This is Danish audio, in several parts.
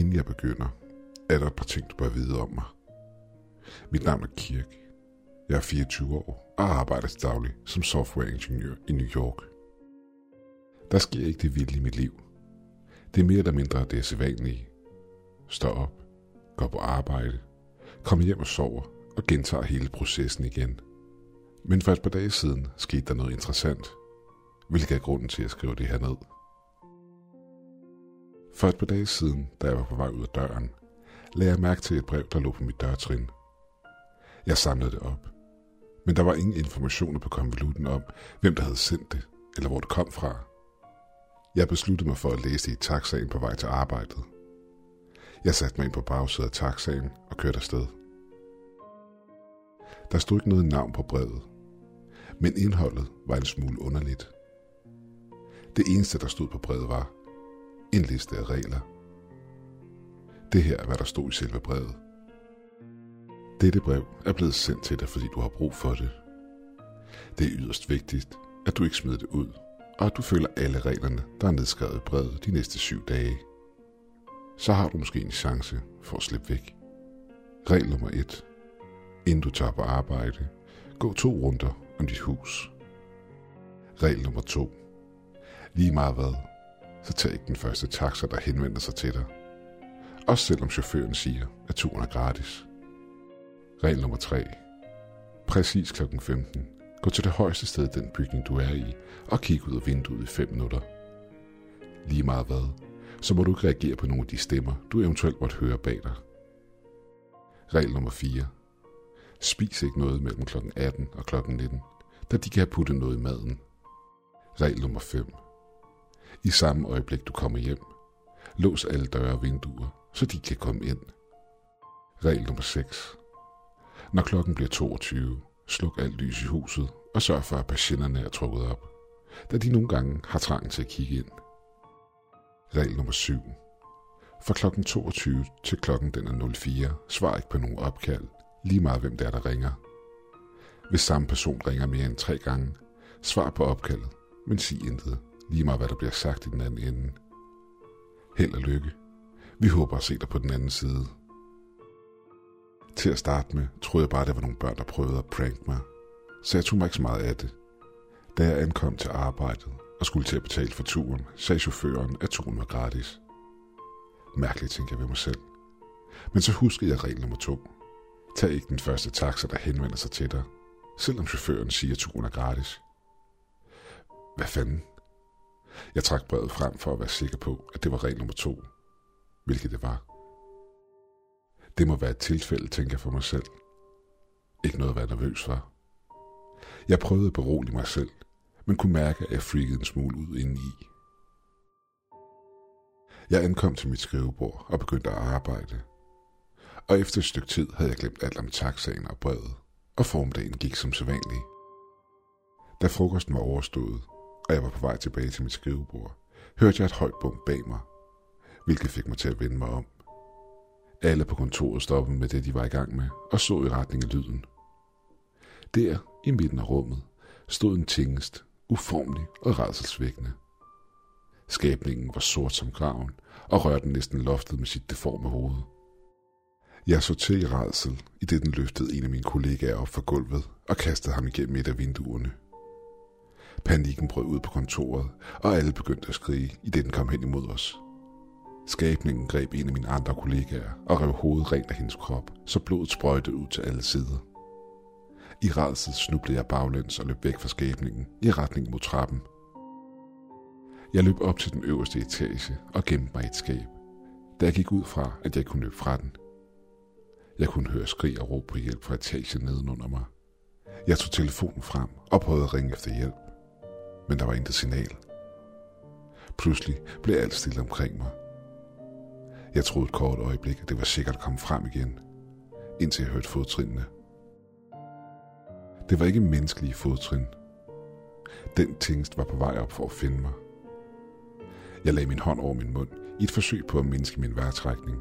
Inden jeg begynder, er der et par ting, du bør vide om mig. Mit navn er Kirk. Jeg er 24 år og arbejder til daglig som softwareingeniør i New York. Der sker ikke det vilde i mit liv. Det er mere eller mindre det sædvanlige. Står op, går på arbejde, kommer hjem og sover og gentager hele processen igen. Men for et par dage siden skete der noget interessant, hvilket er grunden til at skrive det her ned. For et par dage siden, da jeg var på vej ud af døren, lagde jeg mærke til et brev, der lå på mit dørtrin. Jeg samlede det op, men der var ingen informationer på konvolutten om, hvem der havde sendt det, eller hvor det kom fra. Jeg besluttede mig for at læse det i taxaen på vej til arbejdet. Jeg satte mig ind på bagsædet af taxaen og kørte afsted. Der stod ikke noget navn på brevet, men indholdet var en smule underligt. Det eneste, der stod på brevet var en liste af regler. Det her er, hvad der stod i selve brevet. Dette brev er blevet sendt til dig, fordi du har brug for det. Det er yderst vigtigt, at du ikke smider det ud, og at du følger alle reglerne, der er nedskrevet i brevet de næste syv dage. Så har du måske en chance for at slippe væk. Regel nummer 1. Inden du tager på arbejde, gå to runder om dit hus. Regel nummer 2. Lige meget hvad, så tag ikke den første taxa, der henvender sig til dig. Også selvom chaufføren siger, at turen er gratis. Regel nummer 3. Præcis kl. 15. Gå til det højeste sted i den bygning, du er i, og kig ud af vinduet i 5 minutter. Lige meget hvad, så må du ikke reagere på nogle af de stemmer, du eventuelt måtte høre bag dig. Regel nummer 4. Spis ikke noget mellem kl. 18 og kl. 19, da de kan have puttet noget i maden. Regel nummer 5. I samme øjeblik du kommer hjem, lås alle døre og vinduer, så de kan komme ind. Regel nummer 6. Når klokken bliver 22, sluk alt lys i huset og sørg for, at patienterne er trukket op, da de nogle gange har trang til at kigge ind. Regel nummer 7. Fra klokken 22 til klokken den er 04, svar ikke på nogen opkald, lige meget hvem det er, der ringer. Hvis samme person ringer mere end tre gange, svar på opkaldet, men sig intet, lige meget hvad der bliver sagt i den anden ende. Held og lykke. Vi håber at se dig på den anden side. Til at starte med troede jeg bare, at det var nogle børn, der prøvede at prank mig, så jeg tog mig ikke så meget af det. Da jeg ankom til arbejdet og skulle til at betale for turen, sagde chaufføren, at turen var gratis. Mærkeligt, tænkte jeg ved mig selv. Men så huskede jeg regel nummer to. Tag ikke den første taxa, der henvender sig til dig, selvom chaufføren siger, at turen er gratis. Hvad fanden? Jeg trak brevet frem for at være sikker på, at det var regel nummer to, hvilket det var. Det må være et tilfælde, tænker jeg for mig selv. Ikke noget at være nervøs for. Jeg prøvede at berolige mig selv, men kunne mærke, at jeg freakede en smule ud indeni. Jeg ankom til mit skrivebord og begyndte at arbejde. Og efter et stykke tid havde jeg glemt alt om taxaen og brevet, og formdagen gik som sædvanligt. Da frokosten var overstået, og jeg var på vej tilbage til mit skrivebord, hørte jeg et højt bump bag mig, hvilket fik mig til at vende mig om. Alle på kontoret stoppede med det, de var i gang med, og så i retning af lyden. Der, i midten af rummet, stod en tingest, uformelig og redselsvækkende. Skabningen var sort som graven, og rørte næsten loftet med sit deforme hoved. Jeg så til i redsel, i det den løftede en af mine kollegaer op fra gulvet og kastede ham igennem et af vinduerne. Panikken brød ud på kontoret, og alle begyndte at skrige, i det den kom hen imod os. Skabningen greb en af mine andre kollegaer og rev hovedet rent af hendes krop, så blodet sprøjtede ud til alle sider. I redsel snublede jeg baglæns og løb væk fra skabningen i retning mod trappen. Jeg løb op til den øverste etage og gemte mig i et skab, da jeg gik ud fra, at jeg kunne løbe fra den. Jeg kunne høre skrig og råb på hjælp fra etagen nedenunder mig. Jeg tog telefonen frem og prøvede at ringe efter hjælp, men der var intet signal. Pludselig blev alt stille omkring mig. Jeg troede et kort øjeblik, at det var sikkert at komme frem igen, indtil jeg hørte fodtrinene. Det var ikke menneskelige fodtrin. Den tingst var på vej op for at finde mig. Jeg lagde min hånd over min mund i et forsøg på at mindske min vejrtrækning.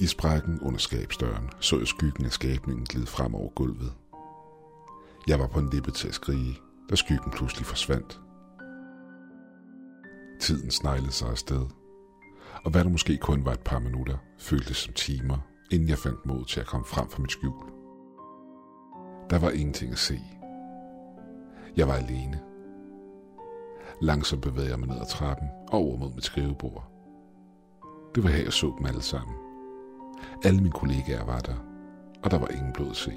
I sprækken under skabsdøren så jeg skyggen af skabningen glide frem over gulvet. Jeg var på en lippe til at skrige, da skyggen pludselig forsvandt. Tiden sneglede sig afsted, Og hvad der måske kun var et par minutter, føltes som timer, inden jeg fandt mod til at komme frem fra mit skjul. Der var ingenting at se. Jeg var alene. Langsomt bevægede jeg mig ned ad trappen og over mod mit skrivebord. Det var her, jeg så dem alle sammen. Alle mine kollegaer var der, og der var ingen blod at se.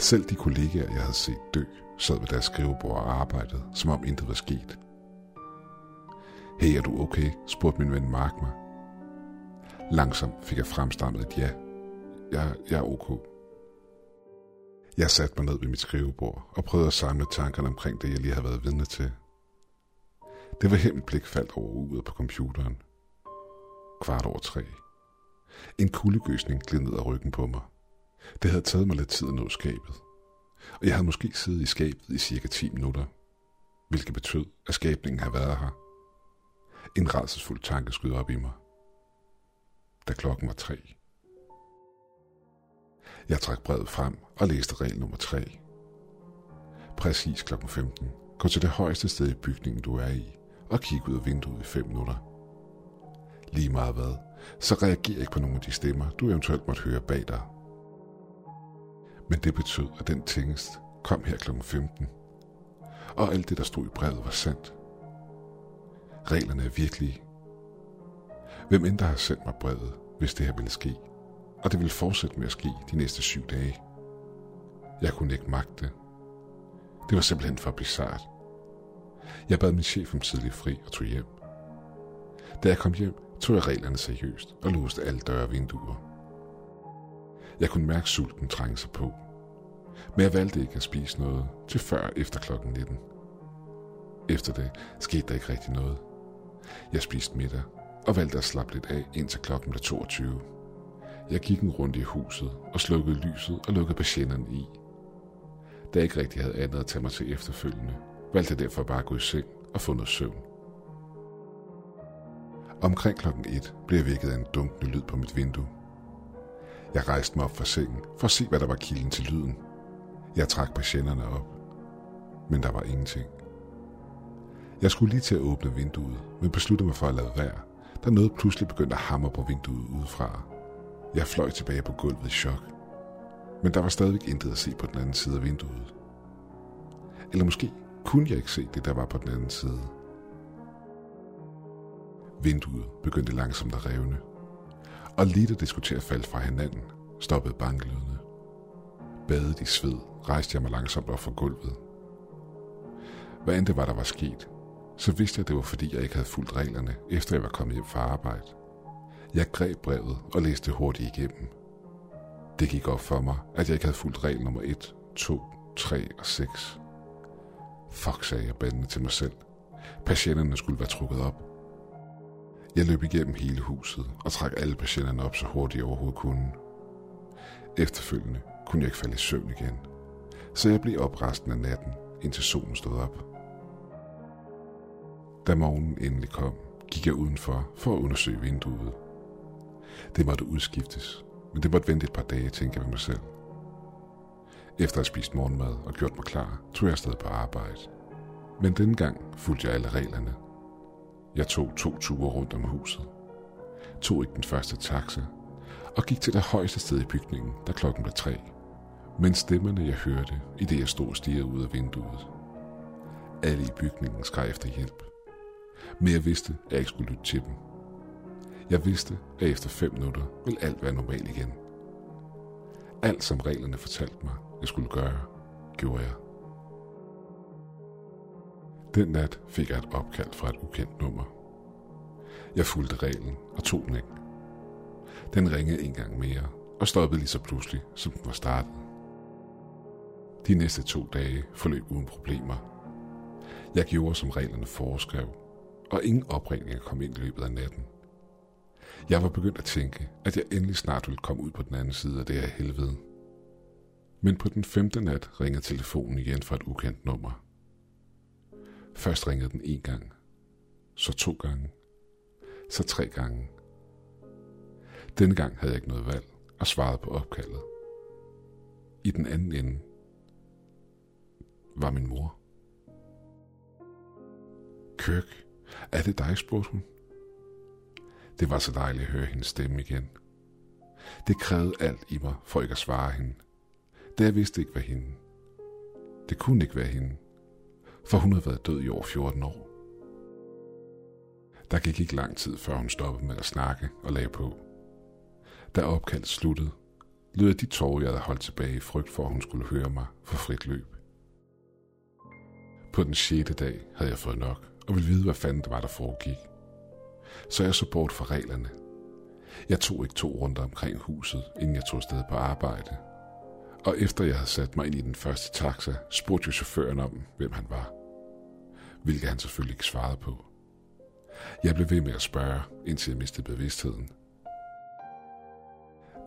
Selv de kollegaer, jeg havde set dø, sad ved deres skrivebord og arbejdede, som om intet var sket. Hey, er du okay? spurgte min ven Mark mig. Langsomt fik jeg fremstammet et ja. Jeg, jeg er okay. Jeg satte mig ned ved mit skrivebord og prøvede at samle tankerne omkring det, jeg lige havde været vidne til. Det var her blik faldt over uret på computeren. Kvart over tre. En kuldegøsning gled ned ad ryggen på mig. Det havde taget mig lidt tid at nå skabet. Og jeg havde måske siddet i skabet i cirka 10 minutter. Hvilket betød, at skabningen havde været her. En rædselsfuld tanke skød op i mig. Da klokken var tre. Jeg trak brevet frem og læste regel nummer 3. Præcis klokken 15. Gå til det højeste sted i bygningen, du er i, og kig ud af vinduet i 5 minutter. Lige meget hvad, så reager ikke på nogle af de stemmer, du eventuelt måtte høre bag dig. Men det betød, at den tingest kom her klokken 15. Og alt det, der stod i brevet, var sandt. Reglerne er virkelige. Hvem end der har sendt mig brevet, hvis det her ville ske, og det ville fortsætte med at ske de næste syv dage. Jeg kunne ikke magte det. Det var simpelthen for bizart. Jeg bad min chef om tidlig fri og tog hjem. Da jeg kom hjem, tog jeg reglerne seriøst og låste alle døre og vinduer. Jeg kunne mærke sulten trænge sig på, men jeg valgte ikke at spise noget til før efter klokken 19. Efter det skete der ikke rigtig noget. Jeg spiste middag og valgte at slappe lidt af indtil klokken blev 22. Jeg gik en rundt i huset og slukkede lyset og lukkede patienterne i. Da jeg ikke rigtig havde andet at tage mig til efterfølgende, valgte jeg derfor bare at gå i seng og få noget søvn. Omkring klokken 1 blev jeg vækket af en dunkende lyd på mit vindue. Jeg rejste mig op fra sengen for at se, hvad der var kilden til lyden. Jeg trak patienterne op, men der var ingenting. Jeg skulle lige til at åbne vinduet, men besluttede mig for at lade være, da noget pludselig begyndte at hamre på vinduet udefra. Jeg fløj tilbage på gulvet i chok. Men der var stadigvæk intet at se på den anden side af vinduet. Eller måske kunne jeg ikke se det, der var på den anden side. Vinduet begyndte langsomt at revne. Og lige da det skulle til at falde fra hinanden, stoppede banklydene. Badet i sved, rejste jeg mig langsomt op fra gulvet. Hvad end det var, der var sket, så vidste jeg, at det var fordi, jeg ikke havde fulgt reglerne, efter jeg var kommet hjem fra arbejde. Jeg greb brevet og læste hurtigt igennem. Det gik op for mig, at jeg ikke havde fulgt regel nummer 1, 2, 3 og 6. Fuck, sagde jeg bandende til mig selv. Patienterne skulle være trukket op. Jeg løb igennem hele huset og trak alle patienterne op så hurtigt jeg overhovedet kunne. Efterfølgende kunne jeg ikke falde i søvn igen, så jeg blev op resten af natten, indtil solen stod op. Da morgenen endelig kom, gik jeg udenfor for at undersøge vinduet. Det måtte udskiftes, men det måtte vente et par dage, tænkte jeg ved mig selv. Efter at have spist morgenmad og gjort mig klar, tog jeg afsted på arbejde. Men denne gang fulgte jeg alle reglerne. Jeg tog to ture rundt om huset. Tog ikke den første taxa, og gik til det højeste sted i bygningen, da klokken blev tre. Men stemmerne jeg hørte, i det jeg stod og stirrede ud af vinduet. Alle i bygningen skreg efter hjælp. Men jeg vidste, at jeg ikke skulle lytte til dem. Jeg vidste, at efter fem minutter ville alt være normalt igen. Alt som reglerne fortalte mig, jeg skulle gøre, gjorde jeg. Den nat fik jeg et opkald fra et ukendt nummer. Jeg fulgte reglen og tog den ikke. Den ringede en gang mere og stoppede lige så pludselig, som den var startet. De næste to dage forløb uden problemer. Jeg gjorde, som reglerne foreskrev, og ingen opringninger kom ind i løbet af natten. Jeg var begyndt at tænke, at jeg endelig snart ville komme ud på den anden side af det her helvede. Men på den femte nat ringede telefonen igen fra et ukendt nummer. Først ringede den en gang, så to gange, så tre gange. Denne gang havde jeg ikke noget valg og svarede på opkaldet. I den anden ende var min mor. Kirk, er det dig, spurgte hun. Det var så dejligt at høre hendes stemme igen. Det krævede alt i mig, for ikke at svare hende. Da jeg vidste ikke, hvad hende. Det kunne ikke være hende, for hun havde været død i over 14 år. Der gik ikke lang tid, før hun stoppede med at snakke og lagde på. Da opkaldet sluttede, lød jeg de tårer, jeg havde holdt tilbage i frygt for, at hun skulle høre mig for frit løb. På den sjette dag havde jeg fået nok, og ville vide, hvad fanden det var, der foregik. Så jeg så bort fra reglerne. Jeg tog ikke to runder omkring huset, inden jeg tog afsted på arbejde. Og efter jeg havde sat mig ind i den første taxa, spurgte jeg chaufføren om, hvem han var. Hvilket han selvfølgelig ikke svarede på. Jeg blev ved med at spørge, indtil jeg mistede bevidstheden.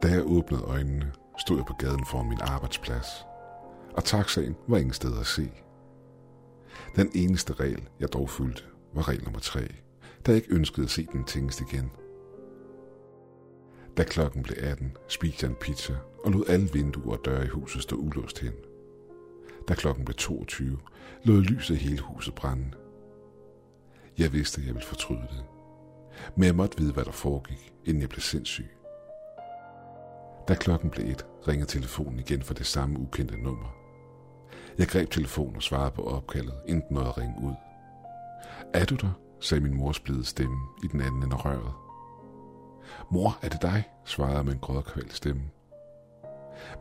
Da jeg åbnede øjnene, stod jeg på gaden foran min arbejdsplads, og taxaen var ingen sted at se. Den eneste regel, jeg dog fulgte, var regel nummer tre, da jeg ikke ønskede at se den tingest igen. Da klokken blev 18, spiste jeg en pizza og lod alle vinduer og døre i huset stå ulåst hen. Da klokken blev 22, lod lyset hele huset brænde. Jeg vidste, at jeg ville fortryde det. Men jeg måtte vide, hvad der foregik, inden jeg blev sindssyg. Da klokken blev et, ringede telefonen igen for det samme ukendte nummer. Jeg greb telefonen og svarede på opkaldet, inden den nåede at ringe ud. Er du der? sagde min mors blide stemme i den anden ende af røret. Mor, er det dig? svarede jeg med en grådkvæl stemme.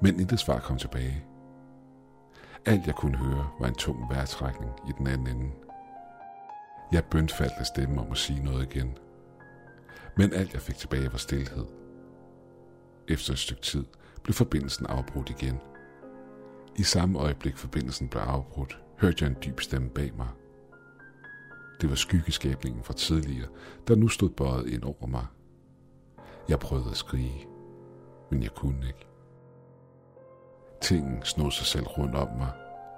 Men intet svar kom tilbage. Alt jeg kunne høre var en tung vejrtrækning i den anden ende. Jeg bøndfaldt af stemme om at sige noget igen. Men alt jeg fik tilbage var stillhed. Efter et stykke tid blev forbindelsen afbrudt igen. I samme øjeblik forbindelsen blev afbrudt, hørte jeg en dyb stemme bag mig. Det var skyggeskabningen fra tidligere, der nu stod bøjet ind over mig. Jeg prøvede at skrige, men jeg kunne ikke. Tingen snod sig selv rundt om mig,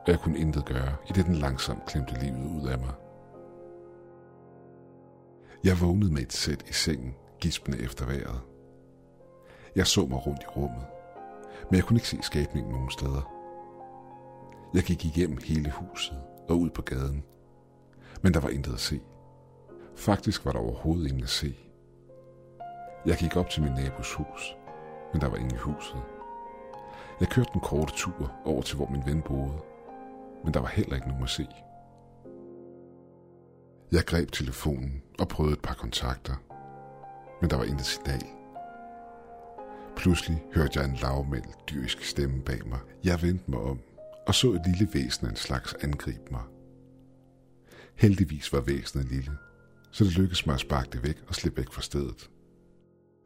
og jeg kunne intet gøre, i det den langsomt klemte livet ud af mig. Jeg vågnede med et sæt i sengen, gispende efter vejret. Jeg så mig rundt i rummet, men jeg kunne ikke se skabningen nogen steder. Jeg gik igennem hele huset og ud på gaden, men der var intet at se. Faktisk var der overhovedet ingen at se. Jeg gik op til min nabos hus, men der var ingen i huset. Jeg kørte den korte tur over til, hvor min ven boede, men der var heller ikke nogen at se. Jeg greb telefonen og prøvede et par kontakter, men der var intet signal. Pludselig hørte jeg en lavmældt dyrisk stemme bag mig. Jeg vendte mig om og så et lille væsen af en slags angribe mig. Heldigvis var væsenet lille, så det lykkedes mig at sparke det væk og slippe væk fra stedet.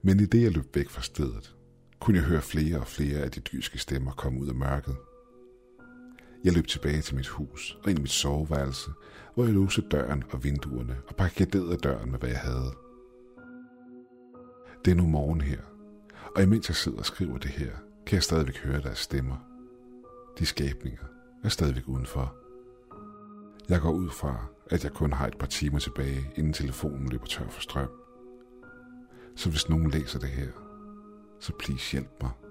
Men i det jeg løb væk fra stedet, kunne jeg høre flere og flere af de dyrske stemmer komme ud af mørket. Jeg løb tilbage til mit hus og ind i mit soveværelse, hvor jeg låste døren og vinduerne og barrikaderede døren med, hvad jeg havde. Det er nu morgen her, og imens jeg sidder og skriver det her, kan jeg stadigvæk høre deres stemmer. De skabninger er stadigvæk udenfor. Jeg går ud fra, at jeg kun har et par timer tilbage, inden telefonen løber tør for strøm. Så hvis nogen læser det her, så please hjælp mig.